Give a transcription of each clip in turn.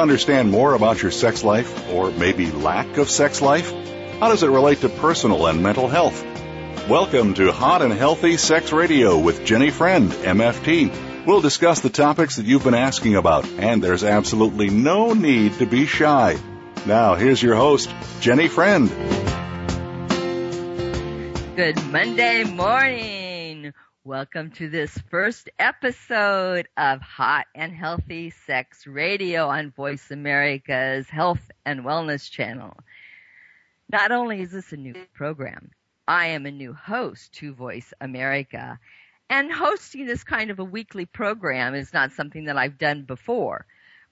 Understand more about your sex life or maybe lack of sex life? How does it relate to personal and mental health? Welcome to Hot and Healthy Sex Radio with Jenny Friend, MFT. We'll discuss the topics that you've been asking about, and there's absolutely no need to be shy. Now, here's your host, Jenny Friend. Good Monday morning. Welcome to this first episode of Hot and Healthy Sex Radio on Voice America's Health and Wellness channel. Not only is this a new program, I am a new host to Voice America. And hosting this kind of a weekly program is not something that I've done before.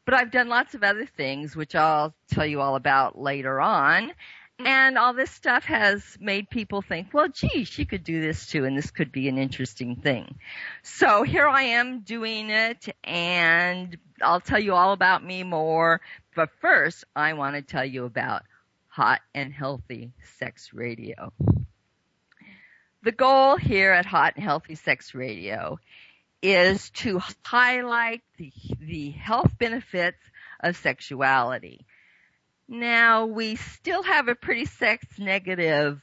But I've done lots of other things, which I'll tell you all about later on. Mm-hmm. And all this stuff has made people think, well, gee, she could do this too, and this could be an interesting thing. So here I am doing it, and I'll tell you all about me more. But first, I want to tell you about Hot and Healthy Sex Radio. The goal here at Hot and Healthy Sex Radio is to highlight the, the health benefits of sexuality now we still have a pretty sex negative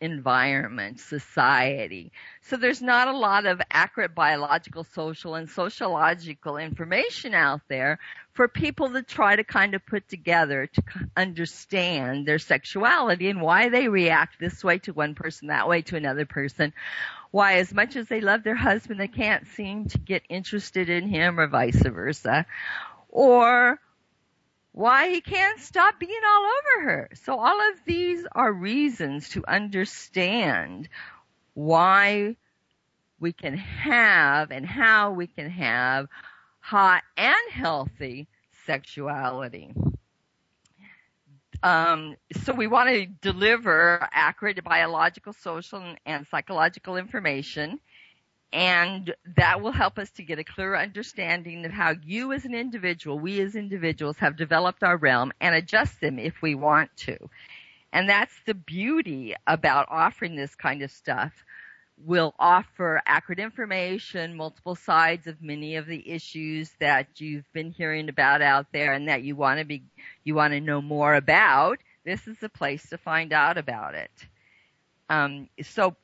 environment, society. So there's not a lot of accurate biological, social, and sociological information out there for people to try to kind of put together to understand their sexuality and why they react this way to one person, that way to another person. Why as much as they love their husband, they can't seem to get interested in him or vice versa. Or why he can't stop being all over her. So all of these are reasons to understand why we can have and how we can have hot and healthy sexuality. Um, so we want to deliver accurate biological, social, and psychological information and that will help us to get a clearer understanding of how you as an individual, we as individuals have developed our realm and adjust them if we want to. And that's the beauty about offering this kind of stuff. We'll offer accurate information, multiple sides of many of the issues that you've been hearing about out there and that you want to be, you want to know more about. This is the place to find out about it. Um, so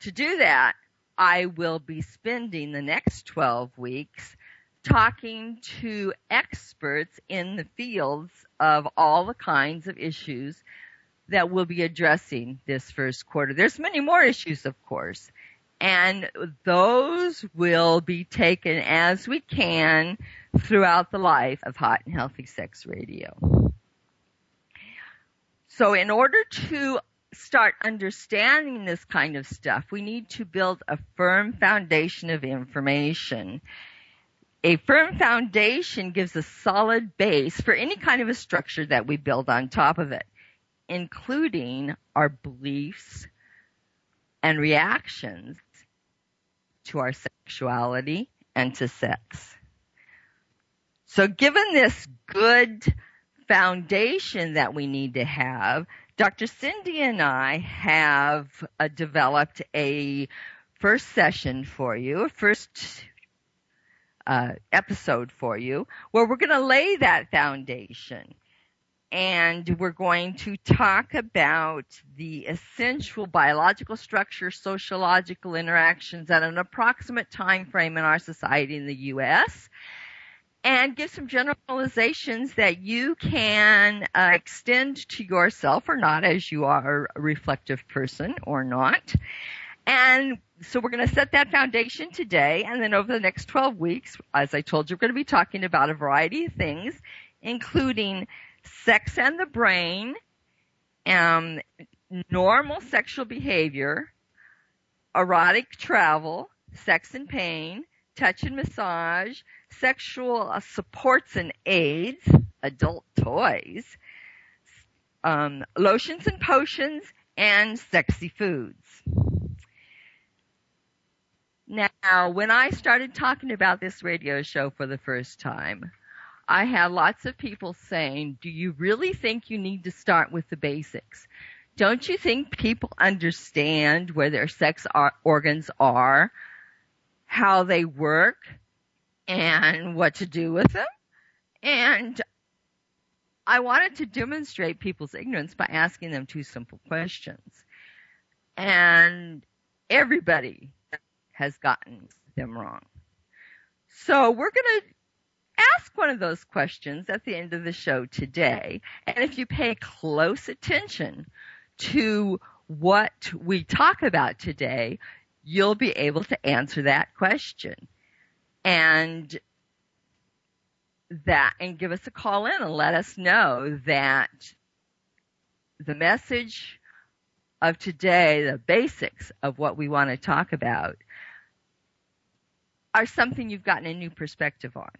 to do that, I will be spending the next 12 weeks talking to experts in the fields of all the kinds of issues that we'll be addressing this first quarter. There's many more issues, of course, and those will be taken as we can throughout the life of Hot and Healthy Sex Radio. So in order to start understanding this kind of stuff, we need to build a firm foundation of information. A firm foundation gives a solid base for any kind of a structure that we build on top of it, including our beliefs and reactions to our sexuality and to sex. So given this good foundation that we need to have, Dr. Cindy and I have uh, developed a first session for you, a first uh, episode for you, where we're going to lay that foundation. And we're going to talk about the essential biological structure, sociological interactions at an approximate time frame in our society in the U.S and give some generalizations that you can uh, extend to yourself or not as you are a reflective person or not. And so we're going to set that foundation today, and then over the next 12 weeks, as I told you, we're going to be talking about a variety of things, including sex and the brain, um, normal sexual behavior, erotic travel, sex and pain, touch and massage, sexual uh, supports and aids, adult toys, um, lotions and potions, and sexy foods. Now, when I started talking about this radio show for the first time, I had lots of people saying, do you really think you need to start with the basics? Don't you think people understand where their sex organs are, how they work, and what to do with them? And I wanted to demonstrate people's ignorance by asking them two simple questions. And everybody has gotten them wrong. So we're going to ask one of those questions at the end of the show today. And if you pay close attention to what we talk about today, you'll be able to answer that question. And that, and give us a call in and let us know that the message of today, the basics of what we want to talk about, are something you've gotten a new perspective on.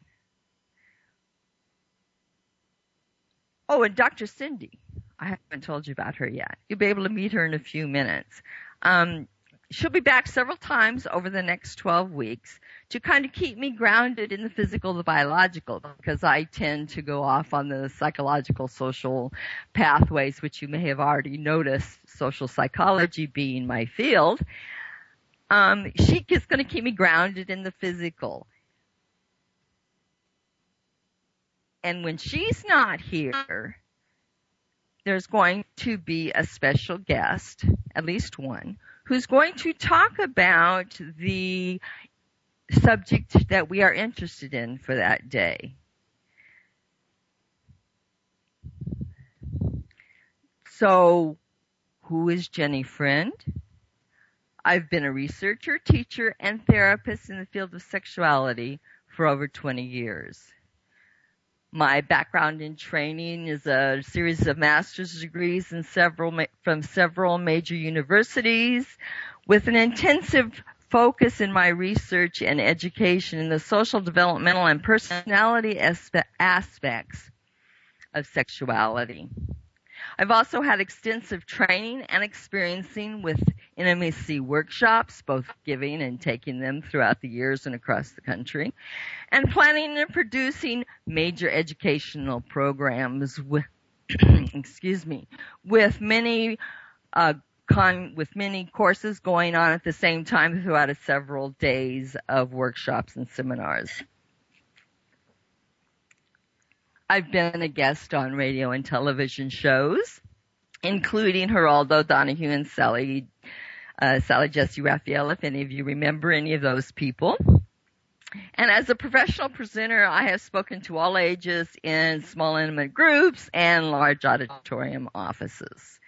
Oh, and Dr. Cindy. I haven't told you about her yet. You'll be able to meet her in a few minutes. Um, she'll be back several times over the next 12 weeks to kind of keep me grounded in the physical, the biological, because I tend to go off on the psychological, social pathways, which you may have already noticed, social psychology being my field. Um, she is going to keep me grounded in the physical. And when she's not here, there's going to be a special guest, at least one, who's going to talk about the subject that we are interested in for that day. So, who is Jenny Friend? I've been a researcher, teacher, and therapist in the field of sexuality for over 20 years. My background in training is a series of master's degrees in several, from several major universities with an intensive focus in my research and education in the social, developmental, and personality aspects of sexuality. I've also had extensive training and experiencing with intimacy workshops, both giving and taking them throughout the years and across the country, and planning and producing major educational programs with, excuse me, with many, uh, con, with many courses going on at the same time throughout a several days of workshops and seminars. I've been a guest on radio and television shows, including Geraldo Donahue and Sally, uh, Sally Jessy Raphael, if any of you remember any of those people. And as a professional presenter, I have spoken to all ages in small intimate groups and large auditorium offices.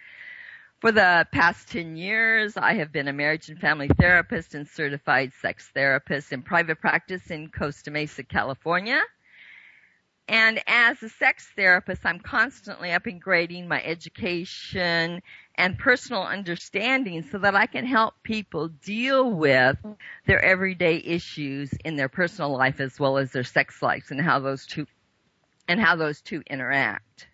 For the past 10 years, I have been a marriage and family therapist and certified sex therapist in private practice in Costa Mesa, California. And as a sex therapist, I'm constantly upgrading my education and personal understanding so that I can help people deal with their everyday issues in their personal life as well as their sex lives and how those two and how those two interact.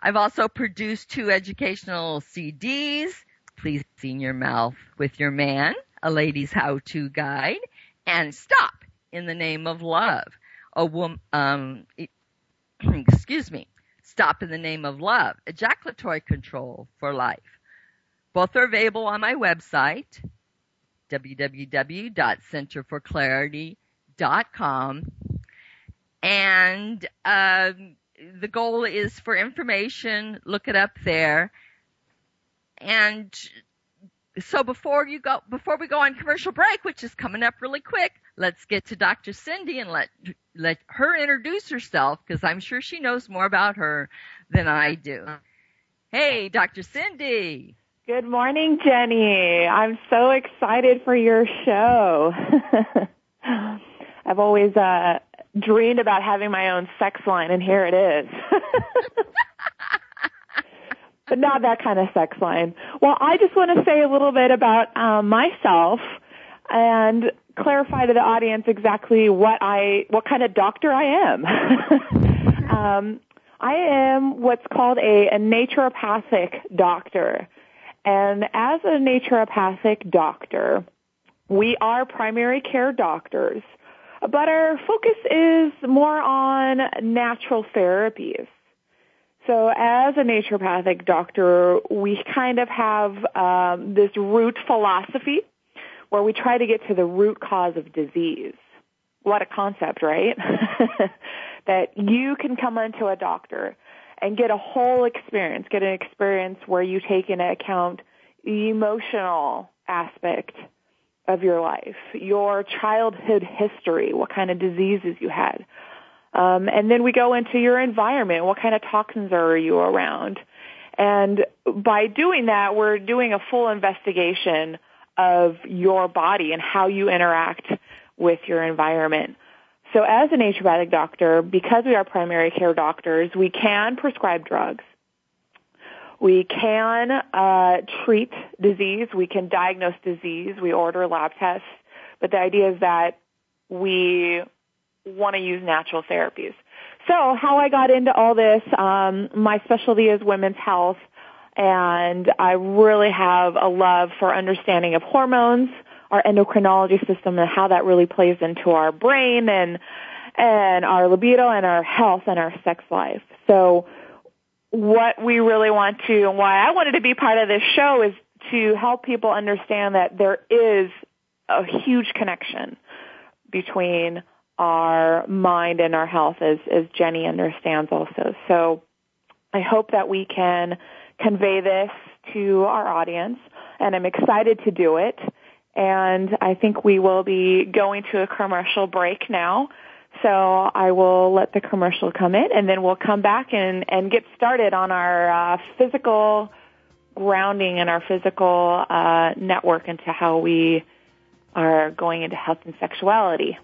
I've also produced two educational CDs, Pleasing Your Mouth with Your Man, a lady's how-to guide, and Stop in the Name of Love, a woman, um, excuse me, Stop in the Name of Love, ejaculatory control for life. Both are available on my website, www.centerforclarity.com. And um, the goal is for information, look it up there. And so before you go, before we go on commercial break, which is coming up really quick, let's get to Dr. Cindy and let let her introduce herself because I'm sure she knows more about her than I do. Hey, Dr. Cindy. Good morning, Jenny. I'm so excited for your show. I've always uh, dreamed about having my own sex line, and here it is. but not that kind of sex line. Well, I just want to say a little bit about um, myself and clarify to the audience exactly what I, what kind of doctor I am. um, I am what's called a, a naturopathic doctor. And as a naturopathic doctor, we are primary care doctors, but our focus is more on natural therapies. So as a naturopathic doctor, we kind of have um, this root philosophy where we try to get to the root cause of disease. What a concept, right? that you can come into a doctor and get a whole experience, get an experience where you take into account the emotional aspect of your life, your childhood history, what kind of diseases you had. Um, and then we go into your environment. What kind of toxins are you around? And by doing that, we're doing a full investigation of your body and how you interact with your environment. So as a naturopathic doctor, because we are primary care doctors, we can prescribe drugs. We can uh, treat disease. We can diagnose disease. We order lab tests. But the idea is that we want to use natural therapies. So how I got into all this, um, my specialty is women's health, and I really have a love for understanding of hormones, our endocrinology system, and how that really plays into our brain and and our libido and our health and our sex life. So what we really want to and why I wanted to be part of this show is to help people understand that there is a huge connection between our mind and our health as, as Jenny understands also. So I hope that we can convey this to our audience and I'm excited to do it. And I think we will be going to a commercial break now. So I will let the commercial come in and then we'll come back and, and get started on our uh, physical grounding and our physical uh, network into how we are going into health and sexuality.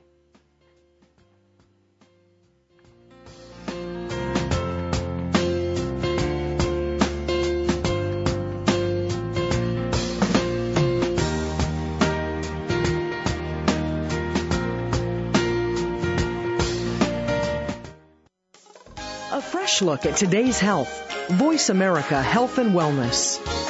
Fresh look at today's health. Voice America Health and Wellness.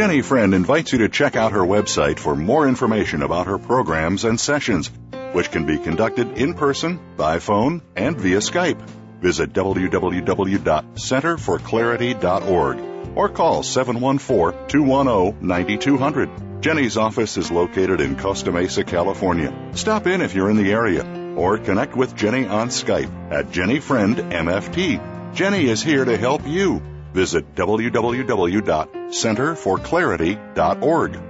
Jenny Friend invites you to check out her website for more information about her programs and sessions, which can be conducted in person, by phone, and via Skype. Visit www.centerforclarity.org or call 714-210-9200. Jenny's office is located in Costa Mesa, California. Stop in if you're in the area or connect with Jenny on Skype at Jenny Friend MFT. Jenny is here to help you. Visit www.centerforclarity.org.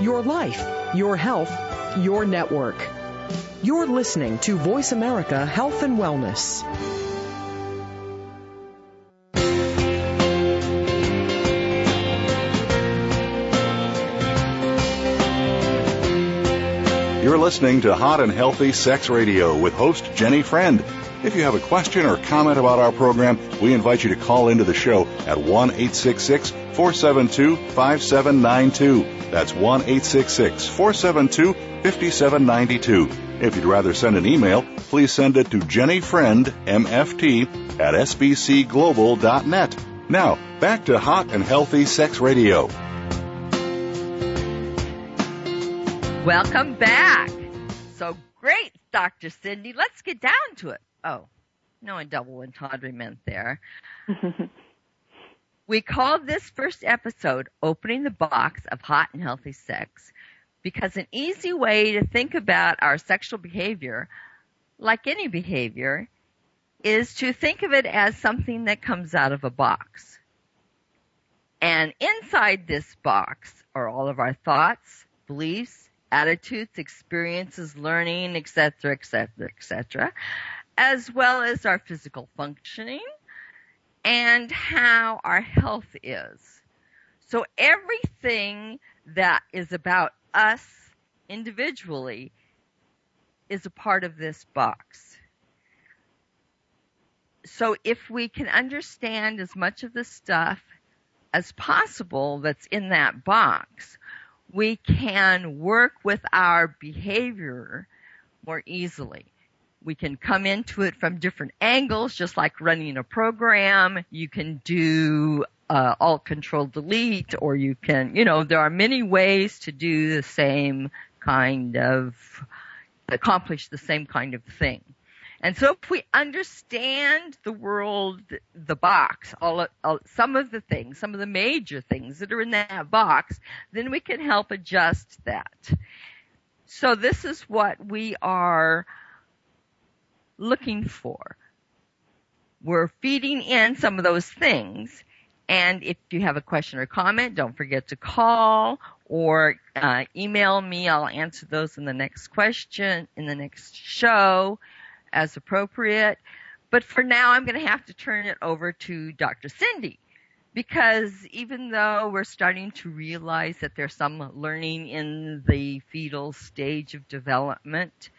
Your life, your health, your network. You're listening to Voice America Health and Wellness. You're listening to Hot and Healthy Sex Radio with host Jenny Friend. If you have a question or comment about our program, we invite you to call into the show at 1 866 472 5792. That's 1 866 472 5792. If you'd rather send an email, please send it to Jenny Friend, MFT, at sbcglobal.net. Now, back to Hot and Healthy Sex Radio. Welcome back. So great, Dr. Cindy. Let's get down to it. Oh, no a double entendrement there. we called this first episode Opening the Box of Hot and Healthy Sex because an easy way to think about our sexual behavior, like any behavior, is to think of it as something that comes out of a box. And inside this box are all of our thoughts, beliefs, attitudes, experiences, learning, etc., etc., etc., as well as our physical functioning and how our health is. So everything that is about us individually is a part of this box. So if we can understand as much of the stuff as possible that's in that box, we can work with our behavior more easily. We can come into it from different angles, just like running a program. You can do uh, alt control delete, or you can, you know, there are many ways to do the same kind of, accomplish the same kind of thing. And so if we understand the world, the box, all, all, some of the things, some of the major things that are in that box, then we can help adjust that. So this is what we are looking for. We're feeding in some of those things. And if you have a question or comment, don't forget to call or uh, email me. I'll answer those in the next question, in the next show as appropriate. But for now, I'm going to have to turn it over to Dr. Cindy because even though we're starting to realize that there's some learning in the fetal stage of development,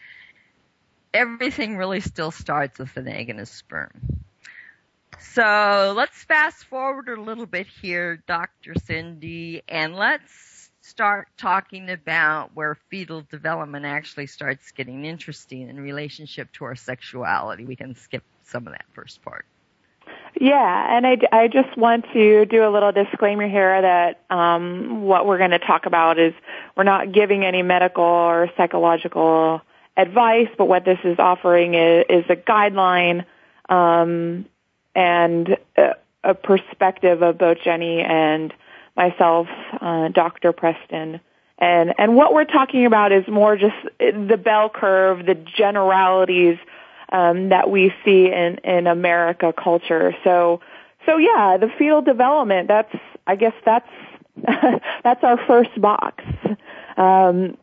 everything really still starts with an egg and a sperm. So let's fast forward a little bit here, Dr. Cindy, and let's start talking about where fetal development actually starts getting interesting in relationship to our sexuality. We can skip some of that first part. Yeah, and I, I just want to do a little disclaimer here that um, what we're going to talk about is we're not giving any medical or psychological advice, but what this is offering is, is a guideline um, and a, a perspective of both Jenny and myself, uh, Dr. Preston. And, and what we're talking about is more just the bell curve, the generalities, um, that we see in, in America culture. So, so yeah, the fetal development, that's, I guess that's, that's our first box. Um,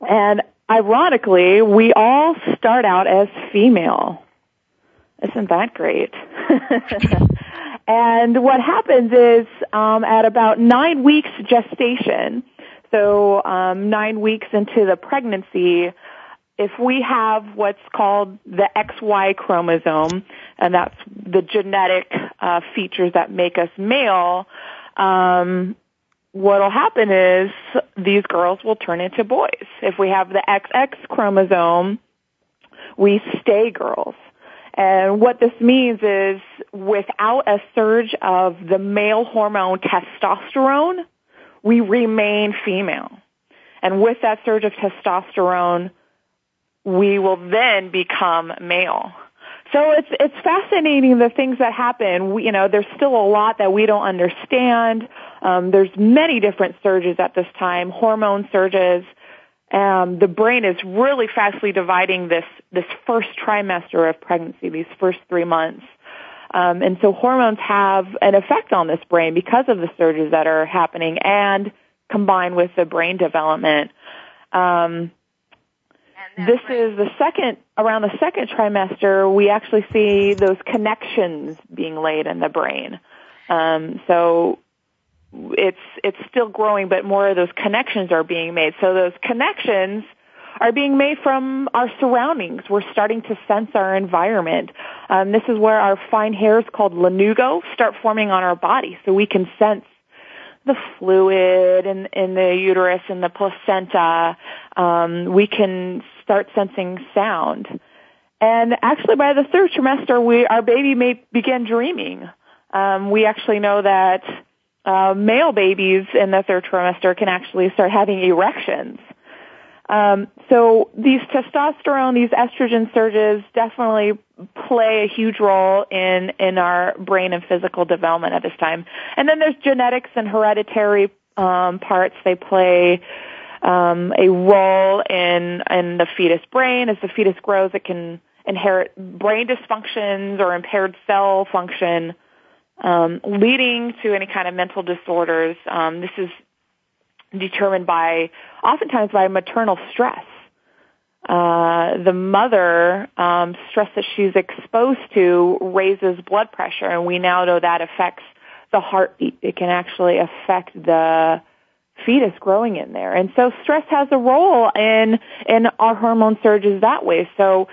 and ironically, we all start out as female. Isn't that great? And what happens is um, at about nine weeks gestation, so um, nine weeks into the pregnancy, if we have what's called the XY chromosome, and that's the genetic uh, features that make us male, um, what'll happen is these girls will turn into boys. If we have the XX chromosome, we stay girls. And what this means is without a surge of the male hormone testosterone, we remain female. And with that surge of testosterone, we will then become male. So it's it's fascinating the things that happen. We, you know, there's still a lot that we don't understand. Um, there's many different surges at this time, hormone surges. Um, the brain is really fastly dividing this this first trimester of pregnancy, these first three months. Um, and so hormones have an effect on this brain because of the surges that are happening and combined with the brain development. Um, this is the second, around the second trimester, we actually see those connections being laid in the brain. Um, so it's it's still growing, but more of those connections are being made. So those connections are being made from our surroundings. We're starting to sense our environment. Um, this is where our fine hairs called lanugo start forming on our body so we can sense the fluid in, in the uterus and the placenta. Um, we can start sensing sound. And actually by the third trimester, we, our baby may begin dreaming. Um, we actually know that uh, male babies in the third trimester can actually start having erections. Um, so these testosterone, these estrogen surges definitely play a huge role in in our brain and physical development at this time. And then there's genetics and hereditary um, parts. They play um, a role in in the fetus brain. As the fetus grows, it can inherit brain dysfunctions or impaired cell function, um, leading to any kind of mental disorders. Um, this is determined by oftentimes by maternal stress. Uh, the mother um, stress that she's exposed to raises blood pressure, and we now know that affects the heartbeat. It can actually affect the fetus growing in there, and so stress has a role in in our hormone surges that way. So,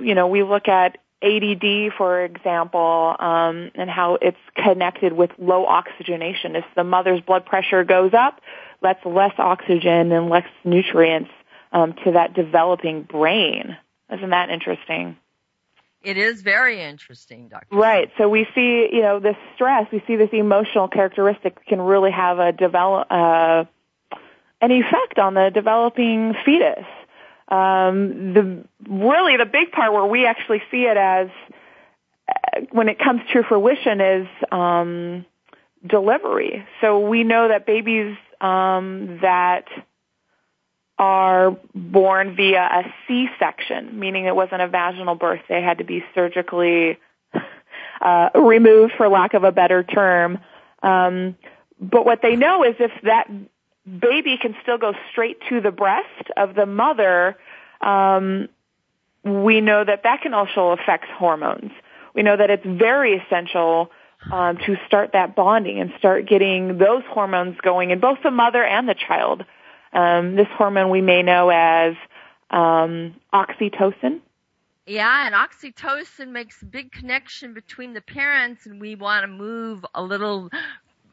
you know, we look at ADD, for example, um, and how it's connected with low oxygenation. If the mother's blood pressure goes up, that's less oxygen and less nutrients um, to that developing brain. Isn't that interesting? It is very interesting, Doctor. Right. So we see, you know, this stress, we see this emotional characteristic can really have a develop, uh, an effect on the developing fetus. Um, the really the big part where we actually see it as uh, when it comes to fruition is um, delivery. So we know that babies um, that are born via a C-section, meaning it wasn't a vaginal birth. They had to be surgically uh, removed, for lack of a better term. Um, but what they know is if that baby can still go straight to the breast of the mother, um, we know that that can also affect hormones. We know that it's very essential um, to start that bonding and start getting those hormones going in both the mother and the child. Um, this hormone we may know as um, oxytocin. Yeah, and oxytocin makes a big connection between the parents, and we want to move a little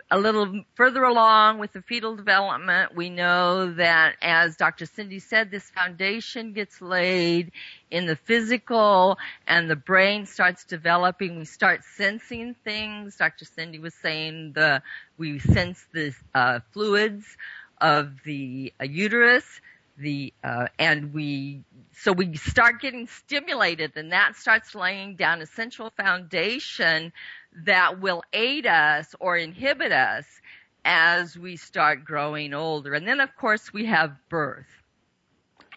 a little further along with the fetal development, we know that as Dr. Cindy said, this foundation gets laid in the physical and the brain starts developing. We start sensing things. Dr. Cindy was saying the, we sense the uh, fluids of the uh, uterus the uh, and we so we start getting stimulated and that starts laying down a central foundation that will aid us or inhibit us as we start growing older. And then of course we have birth.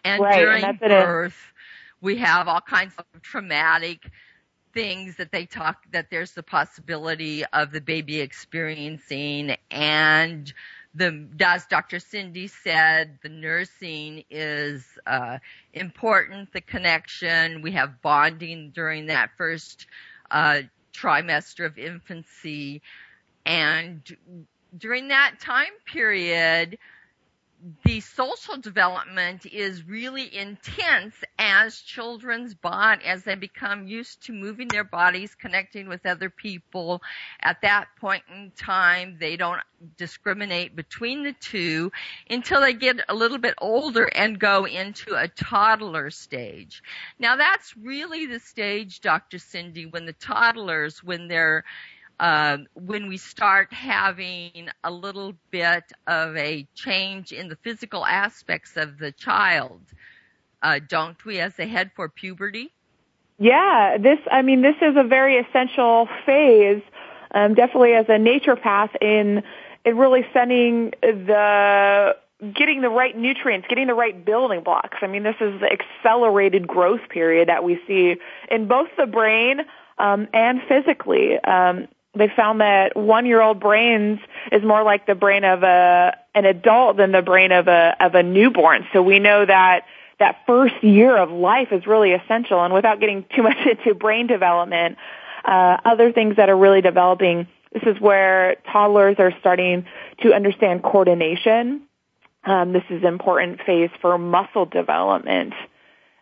And right, during and birth we have all kinds of traumatic things that they talk that there's the possibility of the baby experiencing and the as Dr. Cindy said, the nursing is uh, important. The connection we have bonding during that first uh, trimester of infancy, and during that time period, the social development is really intense as children's body, as they become used to moving their bodies connecting with other people. At that point in time they don't discriminate between the two until they get a little bit older and go into a toddler stage. Now that's really the stage dr cindy when the toddlers when they're uh, when we start having a little bit of a change in the physical aspects of the child, uh, don't we, as they head for puberty? Yeah, this, I mean, this is a very essential phase, um, definitely as a naturopath in, in really sending the, getting the right nutrients, getting the right building blocks. I mean, this is the accelerated growth period that we see in both the brain, um, and physically. Um, they found that one year old brains is more like the brain of a an adult than the brain of a of a newborn. So we know that that first year of life is really essential. And without getting too much into brain development, uh, other things that are really developing. This is where toddlers are starting to understand coordination Um, this is an important phase for muscle development.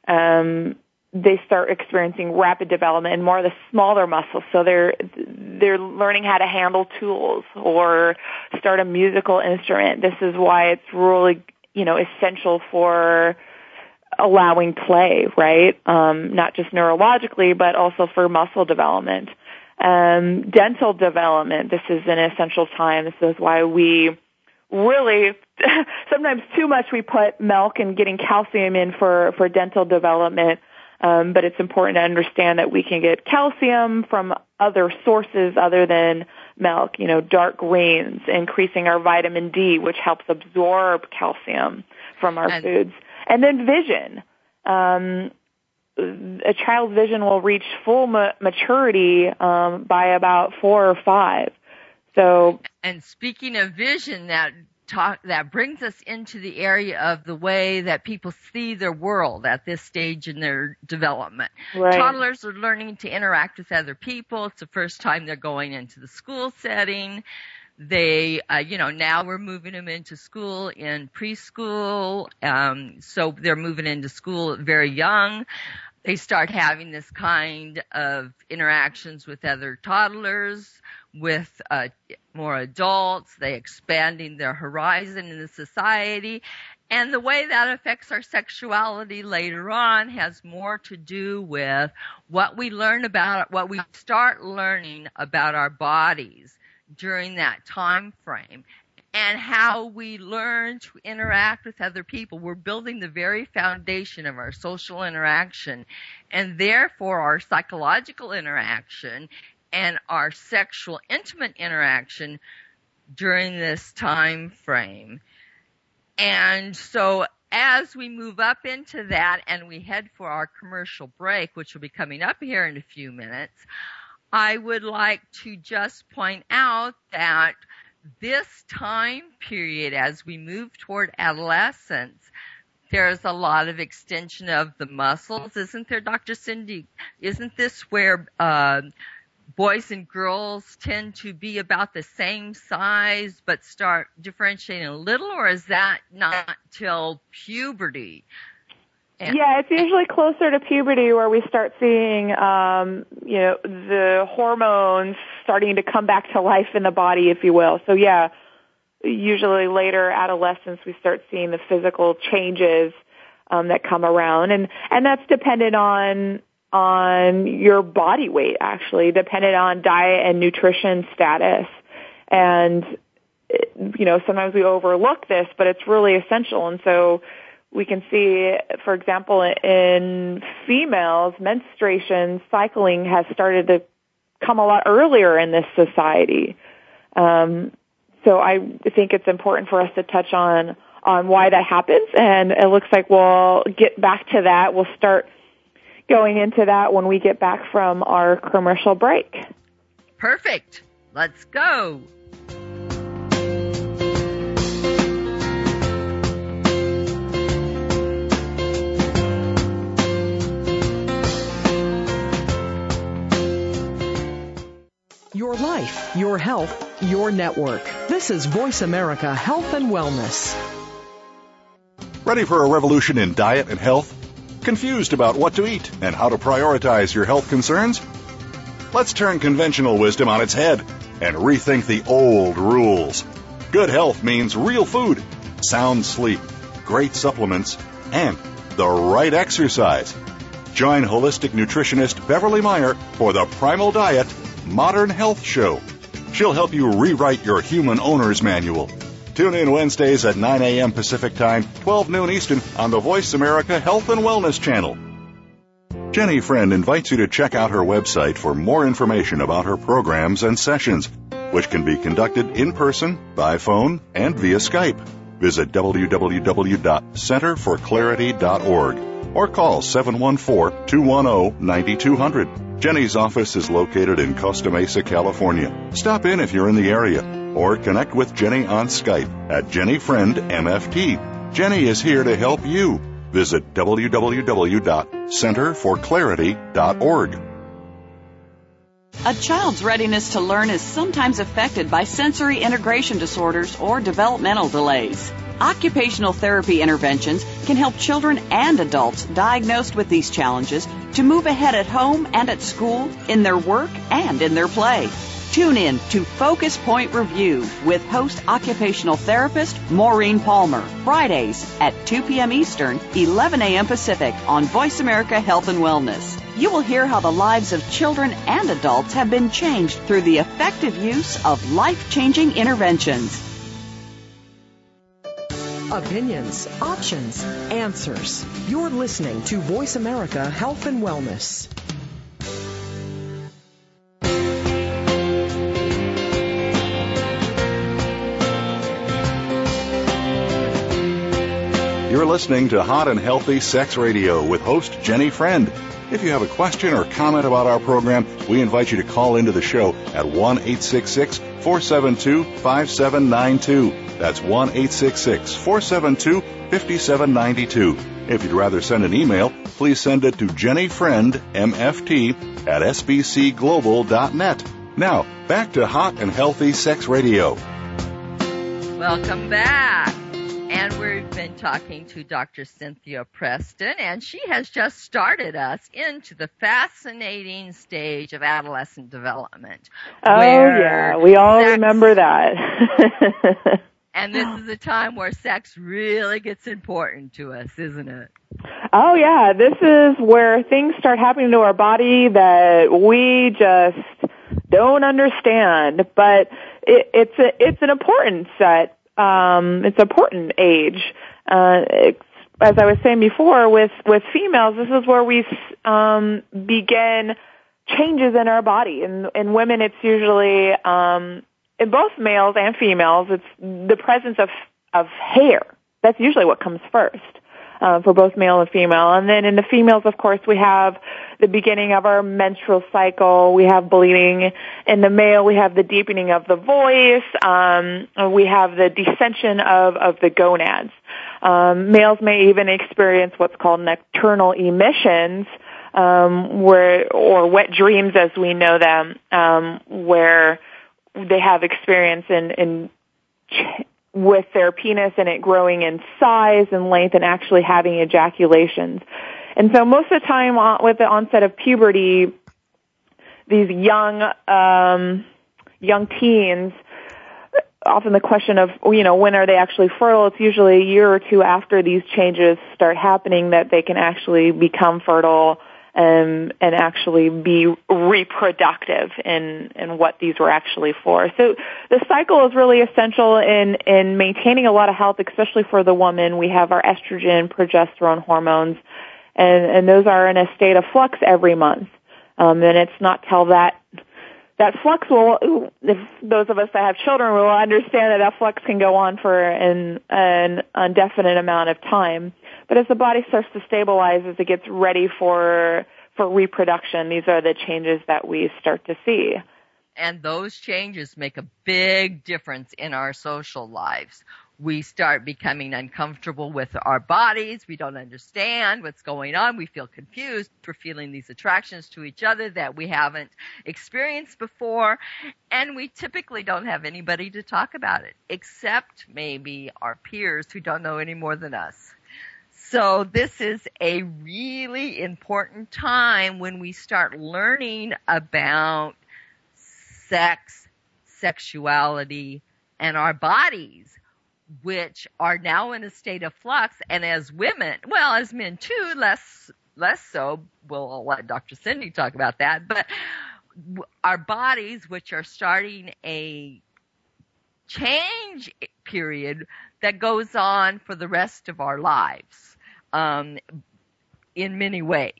Um, they start experiencing rapid development in more of the smaller muscles. So they're they're learning how to handle tools or start a musical instrument. This is why it's really you know essential for allowing play, right? Um, not just neurologically, but also for muscle development. Um, dental development. This is an essential time. This is why we really sometimes too much we put milk and getting calcium in for for dental development um, but it's important to understand that we can get calcium from other sources other than milk, you know, dark greens, increasing our vitamin D, which helps absorb calcium from our and, foods. And then vision. Um, a child's vision will reach full ma- maturity um, by about four or five. So, and speaking of vision, that talk that brings us into the area of the way that people see their world at this stage in their development. Right. Toddlers are learning to interact with other people. It's the first time they're going into the school setting. They, uh, you know, now we're moving them into school in preschool. Um, so they're moving into school very young they start having this kind of interactions with other toddlers, with uh, more adults, they expanding their horizon in the society. And the way that affects our sexuality later on has more to do with what we learn about, what we start learning about our bodies during that time frame and how we learn to interact with other people. We're building the very foundation of our social interaction and therefore our psychological interaction and our sexual intimate interaction during this time frame. And so as we move up into that and we head for our commercial break, which will be coming up here in a few minutes, I would like to just point out that this time period, as we move toward adolescence, there's a lot of extension of the muscles, isn't there, Dr. Cindy? Isn't this where uh, boys and girls tend to be about the same size but start differentiating a little, or is that not till puberty? And, yeah, it's usually closer to puberty where we start seeing, um, you know, the hormones starting to come back to life in the body, if you will. So yeah, usually later adolescence we start seeing the physical changes um, that come around, and and that's dependent on on your body weight, actually, dependent on diet and nutrition status, and you know sometimes we overlook this, but it's really essential, and so we can see, for example, in females, menstruation cycling has started to come a lot earlier in this society. Um, so I think it's important for us to touch on on why that happens, and it looks like we'll get back to that. We'll start going into that when we get back from our commercial break. Perfect. Let's go. Your life, your health, your network. This is Voice America Health and Wellness. Ready for a revolution in diet and health? Confused about what to eat and how to prioritize your health concerns? Let's turn conventional wisdom on its head and rethink the old rules. Good health means real food, sound sleep, great supplements, and the right exercise. Join holistic nutritionist Beverly Meyer for the Primal Diet Modern Health Show. She'll help you rewrite your human owner's manual. Tune in Wednesdays at 9 a.m. Pacific Time, 12 noon Eastern on the Voice America Health and Wellness Channel. Jenny Friend invites you to check out her website for more information about her programs and sessions, which can be conducted in person, by phone, and via Skype. Visit www.centerforclarity.org or call 714-210-9200. Jenny's office is located in Costa Mesa, California. Stop in if you're in the area or connect with Jenny on Skype at JennyFriendMFT. Jenny is here to help you. Visit www.centerforclarity.org. A child's readiness to learn is sometimes affected by sensory integration disorders or developmental delays. Occupational therapy interventions can help children and adults diagnosed with these challenges to move ahead at home and at school, in their work, and in their play. Tune in to Focus Point Review with host occupational therapist Maureen Palmer, Fridays at 2 p.m. Eastern, 11 a.m. Pacific on Voice America Health and Wellness. You will hear how the lives of children and adults have been changed through the effective use of life changing interventions. Opinions, options, answers. You're listening to Voice America Health and Wellness. Listening to Hot and Healthy Sex Radio with host Jenny Friend. If you have a question or comment about our program, we invite you to call into the show at 1 472 5792. That's 1 472 5792. If you'd rather send an email, please send it to jennyfriendmft at sbcglobal.net. Now, back to Hot and Healthy Sex Radio. Welcome back. And we've been talking to Dr. Cynthia Preston, and she has just started us into the fascinating stage of adolescent development. Oh, yeah. We all sex, remember that. and this is a time where sex really gets important to us, isn't it? Oh, yeah. This is where things start happening to our body that we just don't understand. But it, it's a, it's an important set um, it's important age. Uh, as I was saying before, with with females, this is where we um, begin changes in our body. In in women, it's usually um, in both males and females. It's the presence of of hair. That's usually what comes first uh, for both male and female. And then in the females, of course, we have the beginning of our menstrual cycle. We have bleeding. In the male, we have the deepening of the voice. Um, we have the descension of, of the gonads. Um, males may even experience what's called nocturnal emissions, um, where or wet dreams as we know them, um, where they have experience in, in with their penis and it growing in size and length and actually having ejaculations. And so most of the time with the onset of puberty, these young, um, young teens, often the question of, you know, when are they actually fertile? It's usually a year or two after these changes start happening that they can actually become fertile um, and actually be reproductive in in what these were actually for. So the cycle is really essential in in maintaining a lot of health, especially for the woman. We have our estrogen, progesterone hormones, and and those are in a state of flux every month. Um, and it's not till that that flux will, if those of us that have children will understand that that flux can go on for an, an indefinite amount of time. But as the body starts to stabilize, as it gets ready for for reproduction, these are the changes that we start to see. And those changes make a big difference in our social lives. We start becoming uncomfortable with our bodies. We don't understand what's going on. We feel confused. We're feeling these attractions to each other that we haven't experienced before. And we typically don't have anybody to talk about it, except maybe our peers who don't know any more than us. So this is a really important time when we start learning about sex, sexuality, and our bodies, which are now in a state of flux. And as women, well, as men too, less, less so. We'll I'll let Dr. Cindy talk about that. But our bodies, which are starting a change period that goes on for the rest of our lives um, in many ways.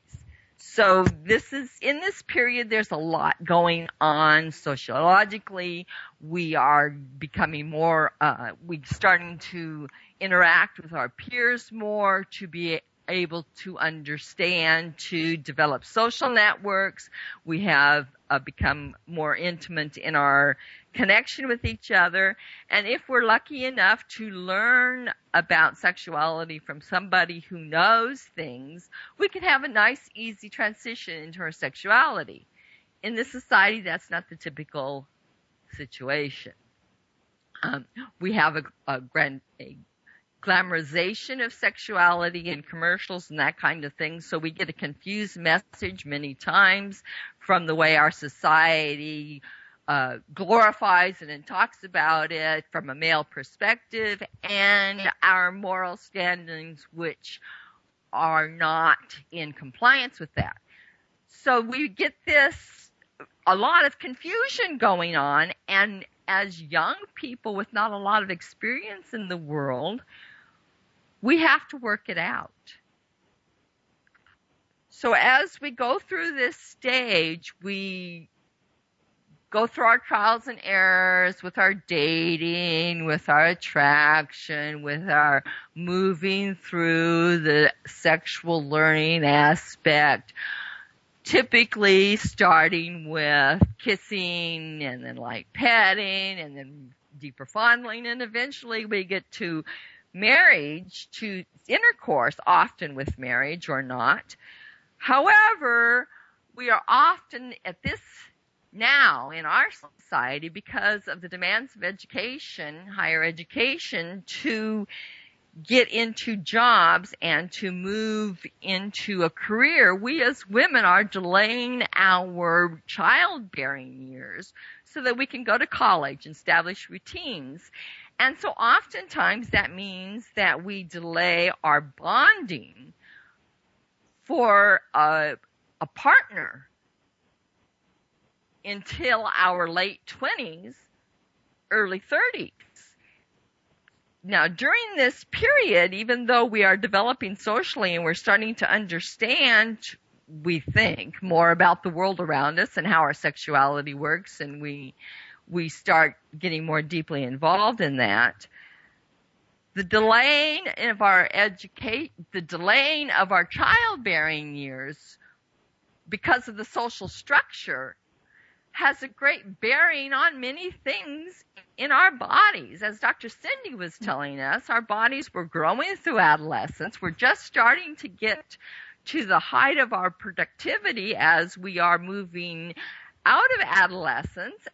So this is in this period. There's a lot going on sociologically. We are becoming more. Uh, we're starting to interact with our peers more to be able to understand, to develop social networks. We have uh, become more intimate in our connection with each other. And if we're lucky enough to learn about sexuality from somebody who knows things, we can have a nice, easy transition into our sexuality. In this society, that's not the typical situation. Um, we have a, a, grand, a glamorization of sexuality in commercials and that kind of thing. So we get a confused message many times from the way our society uh, glorifies and talks about it from a male perspective and our moral standings, which are not in compliance with that. So we get this, a lot of confusion going on and as young people with not a lot of experience in the world, we have to work it out. So as we go through this stage, we go through our trials and errors with our dating, with our attraction, with our moving through the sexual learning aspect. Typically starting with kissing and then like petting and then deeper fondling and eventually we get to marriage to intercourse often with marriage or not. However, we are often at this now in our society because of the demands of education, higher education to get into jobs and to move into a career, we as women are delaying our childbearing years so that we can go to college and establish routines. And so oftentimes that means that we delay our bonding for a, a partner until our late 20s, early 30s. Now, during this period, even though we are developing socially and we're starting to understand, we think, more about the world around us and how our sexuality works, and we, we start getting more deeply involved in that, the delaying of our educate, the delaying of our childbearing years because of the social structure has a great bearing on many things in our bodies. As Dr. Cindy was telling us, our bodies were growing through adolescence. We're just starting to get to the height of our productivity as we are moving out of adolescence.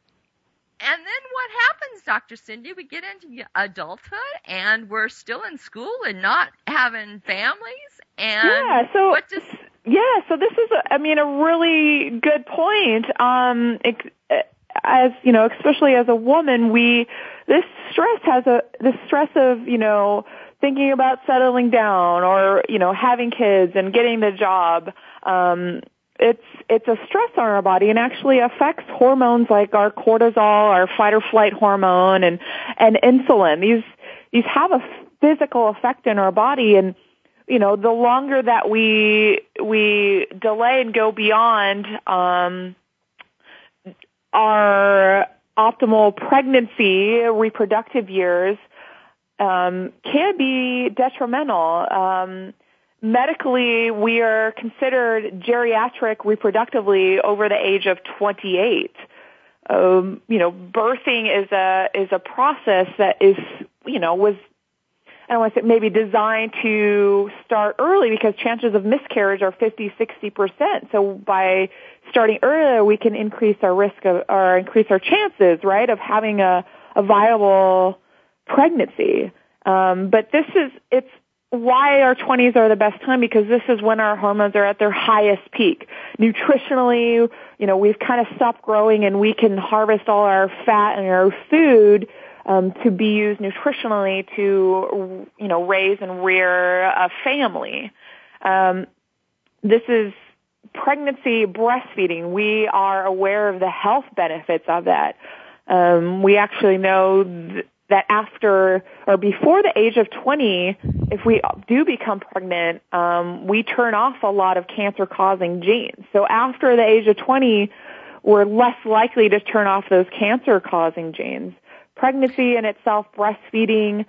And then what happens, Dr. Cindy? We get into adulthood and we're still in school and not having families. And yeah, so what does yeah, so this is, I mean, a really good point. Um, it, as you know, especially as a woman, we this stress has a the stress of you know thinking about settling down or you know having kids and getting the job. Um, it's it's a stress on our body and actually affects hormones like our cortisol, our fight or flight hormone, and and insulin. These these have a physical effect in our body and you know, the longer that we we delay and go beyond um, our optimal pregnancy, reproductive years, um, can be detrimental. Um, medically, we are considered geriatric reproductively over the age of 28. Um, you know, birthing is a is a process that is you know was I don't want to say maybe designed to start early because chances of miscarriage are 50, 60%. So by starting earlier, we can increase our risk of, or increase our chances, right, of having a, a viable pregnancy. Um, but this is, it's why our 20s are the best time because this is when our hormones are at their highest peak. Nutritionally, you know, we've kind of stopped growing and we can harvest all our fat and our food um, to be used nutritionally to you know raise and rear a family. Um, this is pregnancy breastfeeding. We are aware of the health benefits of that. Um, we actually know th- that after or before the age of 20, if we do become pregnant, um, we turn off a lot of cancer-causing genes. So after the age of 20, we're less likely to turn off those cancer-causing genes pregnancy in itself, breastfeeding,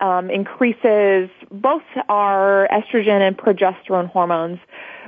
um, increases both our estrogen and progesterone hormones.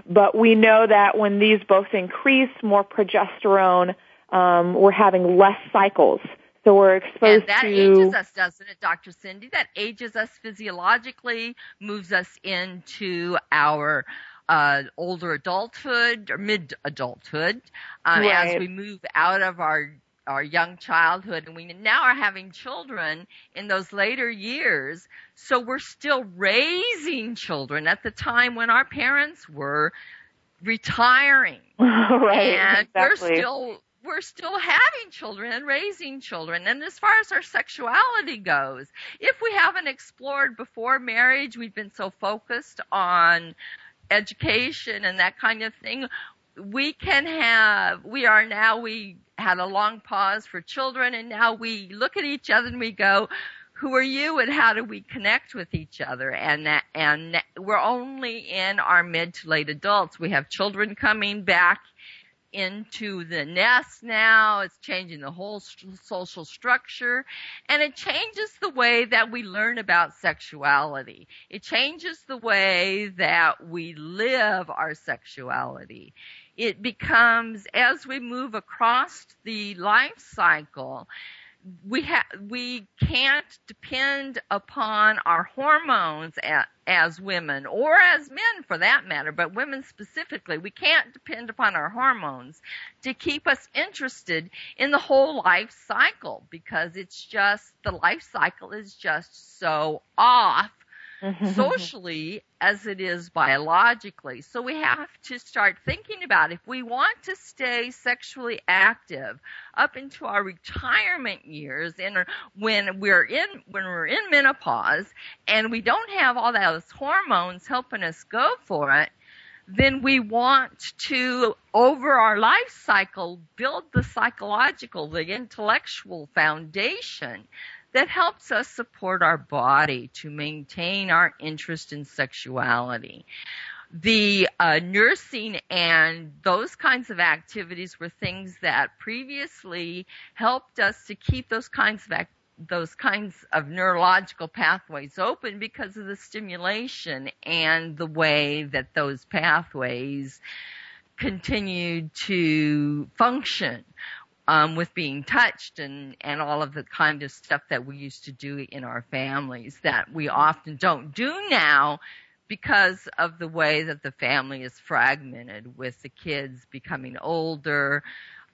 But we know that when these both increase, more progesterone, um, we're having less cycles. So we're exposed and that to. ages us, doesn't it, Dr. Cindy? That ages us physiologically, moves us into our uh, older adulthood or mid adulthood. Um, right. As we move out of our our young childhood and we now are having children in those later years. So we're still raising children at the time when our parents were retiring. right. And exactly. we're still we're still having children and raising children. And as far as our sexuality goes, if we haven't explored before marriage, we've been so focused on education and that kind of thing. We can have, we are now, we had a long pause for children and now we look at each other and we go, who are you and how do we connect with each other? And that, and we're only in our mid to late adults. We have children coming back into the nest now. It's changing the whole st- social structure and it changes the way that we learn about sexuality. It changes the way that we live our sexuality. It becomes, as we move across the life cycle, we ha- we can't depend upon our hormones a- as women or as men for that matter, but women specifically, we can't depend upon our hormones to keep us interested in the whole life cycle because it's just the life cycle is just so off Mm-hmm. socially as it is biologically. So we have to start thinking about if we want to stay sexually active up into our retirement years and when we're in when we're in menopause and we don't have all those hormones helping us go for it, then we want to, over our life cycle, build the psychological, the intellectual foundation that helps us support our body to maintain our interest in sexuality. The uh, nursing and those kinds of activities were things that previously helped us to keep those kinds of those kinds of neurological pathways open because of the stimulation and the way that those pathways continued to function um, with being touched and and all of the kind of stuff that we used to do in our families that we often don't do now because of the way that the family is fragmented with the kids becoming older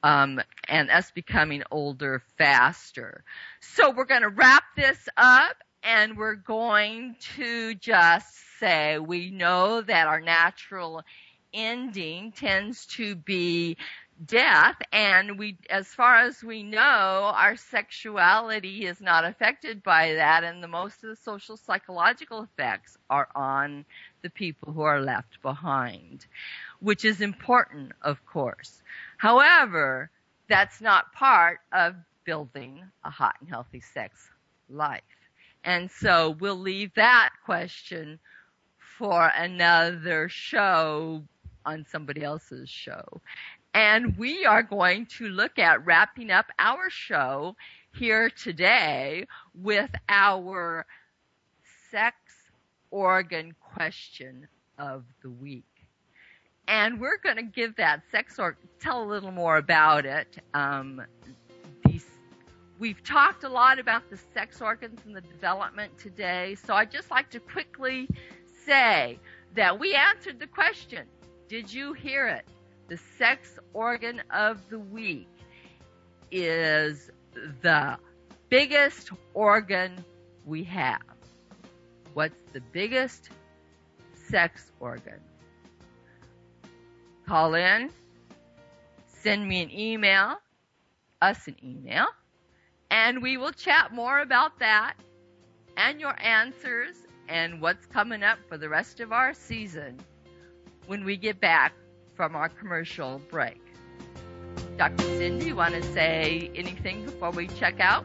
um, and us becoming older faster. So we're going to wrap this up and we're going to just say we know that our natural ending tends to be death and we as far as we know our sexuality is not affected by that and the most of the social psychological effects are on the people who are left behind which is important of course. However that's not part of building a hot and healthy sex life. And so we'll leave that question for another show on somebody else's show and we are going to look at wrapping up our show here today with our sex organ question of the week. And we're going to give that sex or tell a little more about it. Um, these, we've talked a lot about the sex organs and the development today, so I'd just like to quickly say that we answered the question. Did you hear it? The sex organ of the week is the biggest organ we have. What's the biggest sex organ? Call in, send me an email, us an email, and we will chat more about that and your answers and what's coming up for the rest of our season when we get back from our commercial break. Dr. Cindy, you want to say anything before we check out?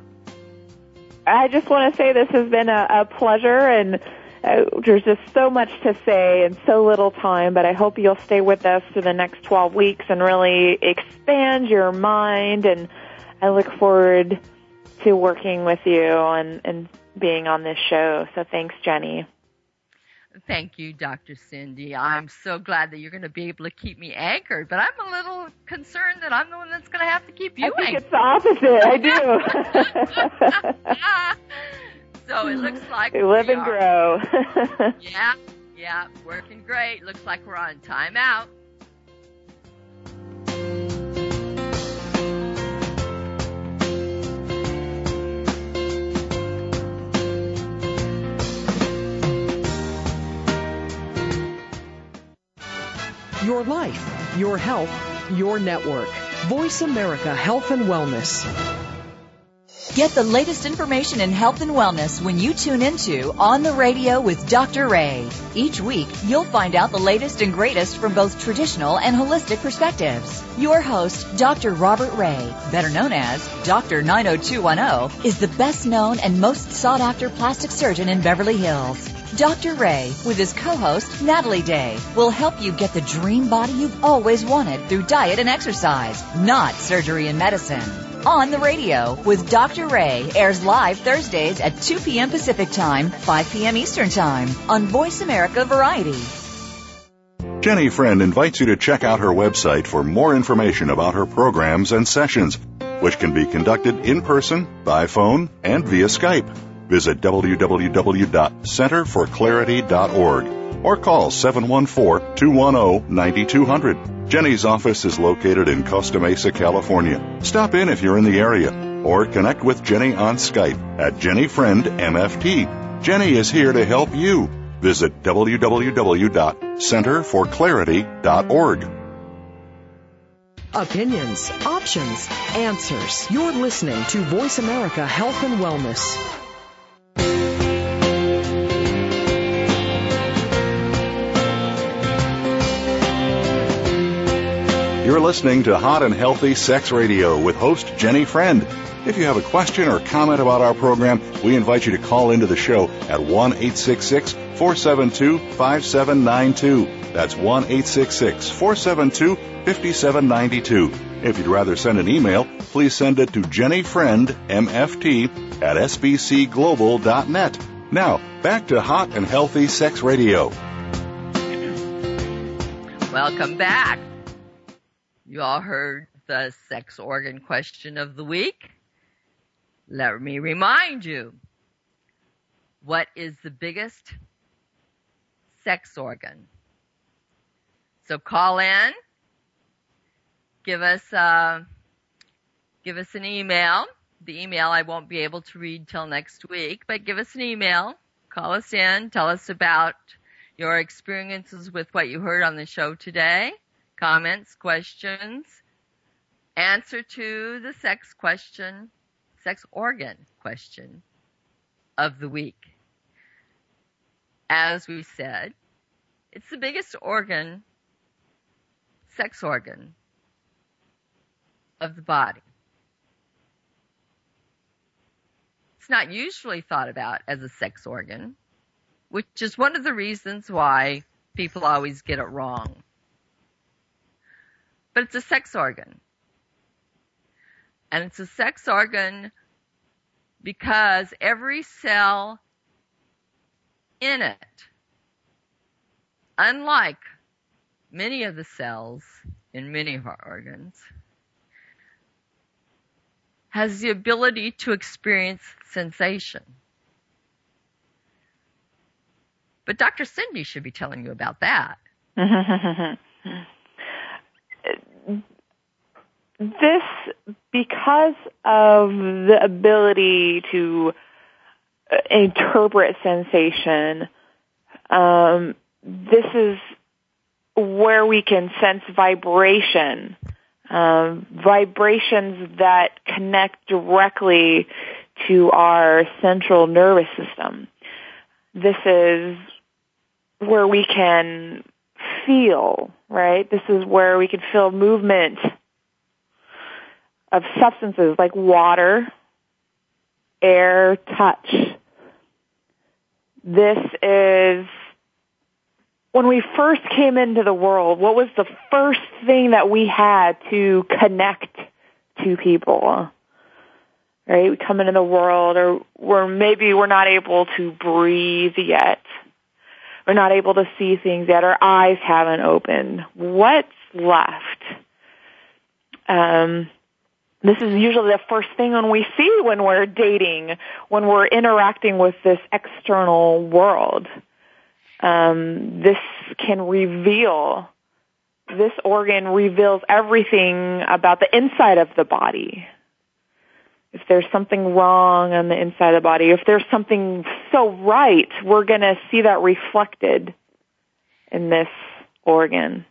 I just want to say this has been a, a pleasure and uh, there's just so much to say and so little time, but I hope you'll stay with us for the next 12 weeks and really expand your mind and I look forward to working with you and, and being on this show. So thanks, Jenny. Thank you, Dr. Cindy. I'm so glad that you're going to be able to keep me anchored, but I'm a little concerned that I'm the one that's going to have to keep you I think anchored. it's the opposite. I do. so it looks like we live we and are- grow. Yeah, yeah, working great. Looks like we're on timeout. Your life, your health, your network. Voice America Health and Wellness. Get the latest information in health and wellness when you tune into On the Radio with Dr. Rey. Each week, you'll find out the latest and greatest from both traditional and holistic perspectives. Your host, Dr. Robert Rey, better known as Dr. 90210, is the best known and most sought after plastic surgeon in Beverly Hills. Dr. Rey, with his co-host Natalie Day, will help you get the dream body you've always wanted through diet and exercise, not surgery and medicine. On the Radio with Dr. Rey airs live Thursdays at 2 p.m. Pacific Time, 5 p.m. Eastern Time on Voice America Variety. Jenny Friend invites you to check out her website for more information about her programs and sessions, which can be conducted in person, by phone, and via Skype. Visit www.centerforclarity.org or call 714-210-9200. Jenny's office is located in Costa Mesa, California. Stop in if you're in the area or connect with Jenny on Skype at JennyFriendMFT. Jenny is here to help you. Visit www.centerforclarity.org. Opinions, options, answers. You're listening to Voice America Health and Wellness. You're listening to Hot and Healthy Sex Radio with host Jenny Friend. If you have a question or comment about our program, we invite you to call into the show at 1 866 472 5792. That's 1 472 5792. If you'd rather send an email, please send it to jennyfriendmft at sbcglobal.net. Now, back to Hot and Healthy Sex Radio. Welcome back. You all heard the sex organ question of the week. Let me remind you. What is the biggest sex organ? So call in. Give us, uh, give us an email. The email I won't be able to read till next week, but give us an email. Call us in. Tell us about your experiences with what you heard on the show today comments, questions, answer to the sex question, sex organ question of the week. As we said, it's the biggest organ, sex organ of the body. It's not usually thought about as a sex organ, which is one of the reasons why people always get it wrong but it's a sex organ. And it's a sex organ because every cell in it, unlike many of the cells in many of our organs, has the ability to experience sensation. But Dr. Cindy should be telling you about that. this because of the ability to uh, interpret sensation um, this is where we can sense vibration um, vibrations that connect directly to our central nervous system this is where we can feel right this is where we can feel movement of substances like water, air, touch. This is when we first came into the world, what was the first thing that we had to connect to people? Right? We come into the world or we're maybe we're not able to breathe yet. We're not able to see things yet. Our eyes haven't opened. What's left? Um, this is usually the first thing when we see when we're dating, when we're interacting with this external world. Um, this can reveal, this organ reveals everything about the inside of the body. If there's something wrong on the inside of the body, if there's something so right, we're going to see that reflected in this organ.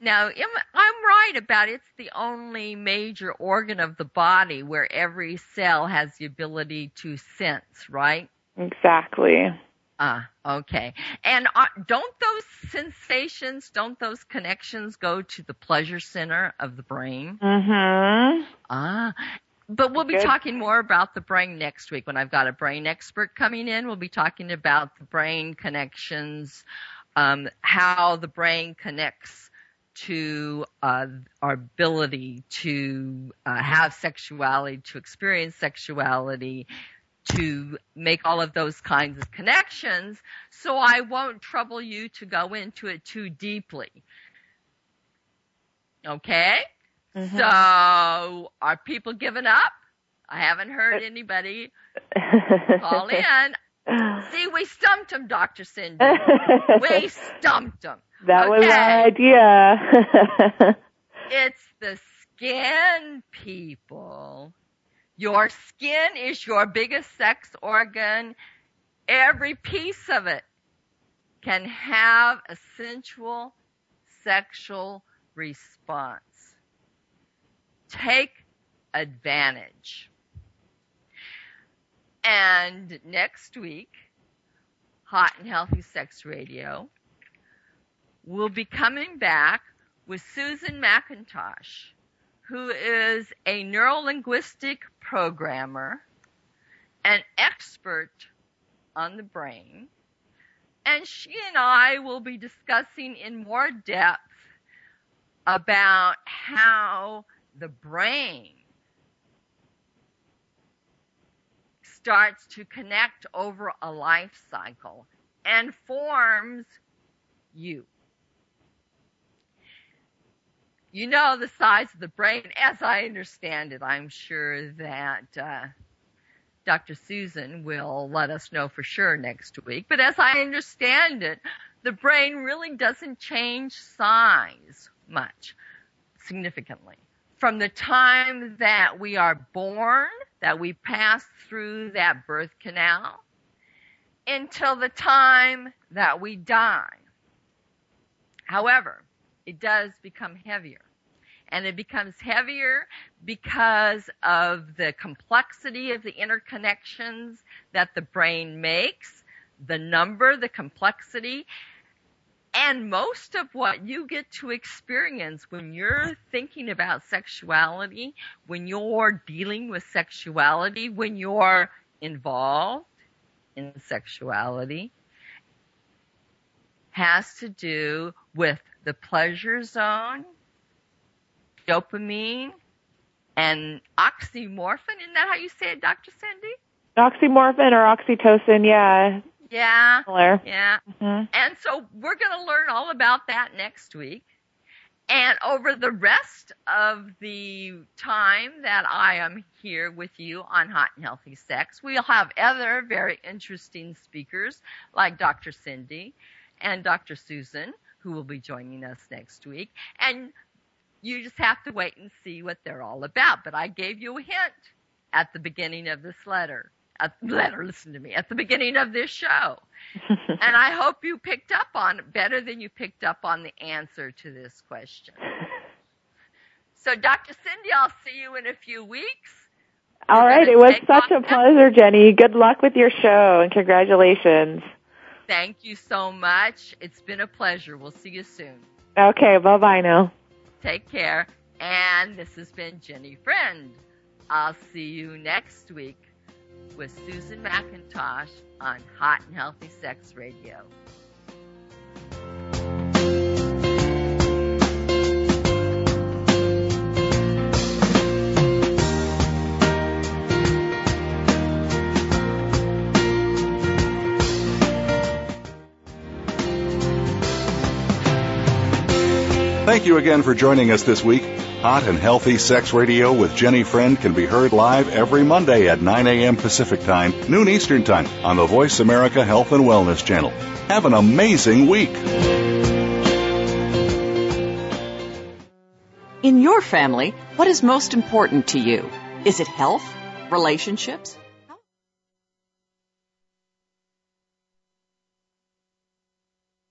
Now, I'm right about it's the only major organ of the body where every cell has the ability to sense, right? Exactly. Ah, okay. And uh, don't those sensations, don't those connections go to the pleasure center of the brain? Mm-hmm. Ah, but we'll be Good. talking more about the brain next week when I've got a brain expert coming in. We'll be talking about the brain connections, um, how the brain connects to uh, our ability to uh, have sexuality, to experience sexuality, to make all of those kinds of connections. So I won't trouble you to go into it too deeply. Okay? Mhm. So, are people giving up? I haven't heard anybody call in. See, we stumped him, Dr. Cindy. We stumped him. that was Okay. our idea. It's the skin, people. Your skin is your biggest sex organ. Every piece of it can have a sensual sexual response. Take advantage. And next week, Hot and Healthy Sex Radio will be coming back with Susan McIntosh, who is a neurolinguistic programmer, an expert on the brain, and she and I will be discussing in more depth about how the brain starts to connect over a life cycle and forms you. You know the size of the brain, as I understand it. I'm sure that uh, Dr. Susan will let us know for sure next week. But as I understand it, the brain really doesn't change size much significantly. From the time that we are born, that we pass through that birth canal, until the time that we die. However, it does become heavier. And it becomes heavier because of the complexity of the interconnections that the brain makes, the number, the complexity, and most of what you get to experience when you're thinking about sexuality, when you're dealing with sexuality, when you're involved in sexuality, has to do with the pleasure zone, dopamine, and oxymorphine. Isn't that how you say it, Dr. Cindy? Oxymorphine or oxytocin, yeah. Yeah. Similar. Yeah. Mhm. And so we're going to learn all about that next week. And over the rest of the time that I am here with you on Hot and Healthy Sex, we'll have other very interesting speakers like Dr. Cindy and Dr. Susan, who will be joining us next week. And you just have to wait and see what they're all about. But I gave you a hint at the beginning of this letter. At, letter, listen to me, at the beginning of this show. and I hope you picked up on it better than you picked up on the answer to this question. So, Dr. Cindy, I'll see you in a few weeks. All We're right, it was such a pleasure, Jenny. Good luck with your show and congratulations. Thank you so much. It's been a pleasure. We'll see you soon. Okay, bye bye now. Take care. And this has been Jenny Friend. I'll see you next week with Susan McIntosh on Hot and Healthy Sex Radio. Thank you again for joining us this week. Hot and Healthy Sex Radio with Jenny Friend can be heard live every Monday at 9 a.m. Pacific Time, noon Eastern Time on the Voice America Health and Wellness Channel. Have an amazing week. In your family, what is most important to you? Is it health, relationships,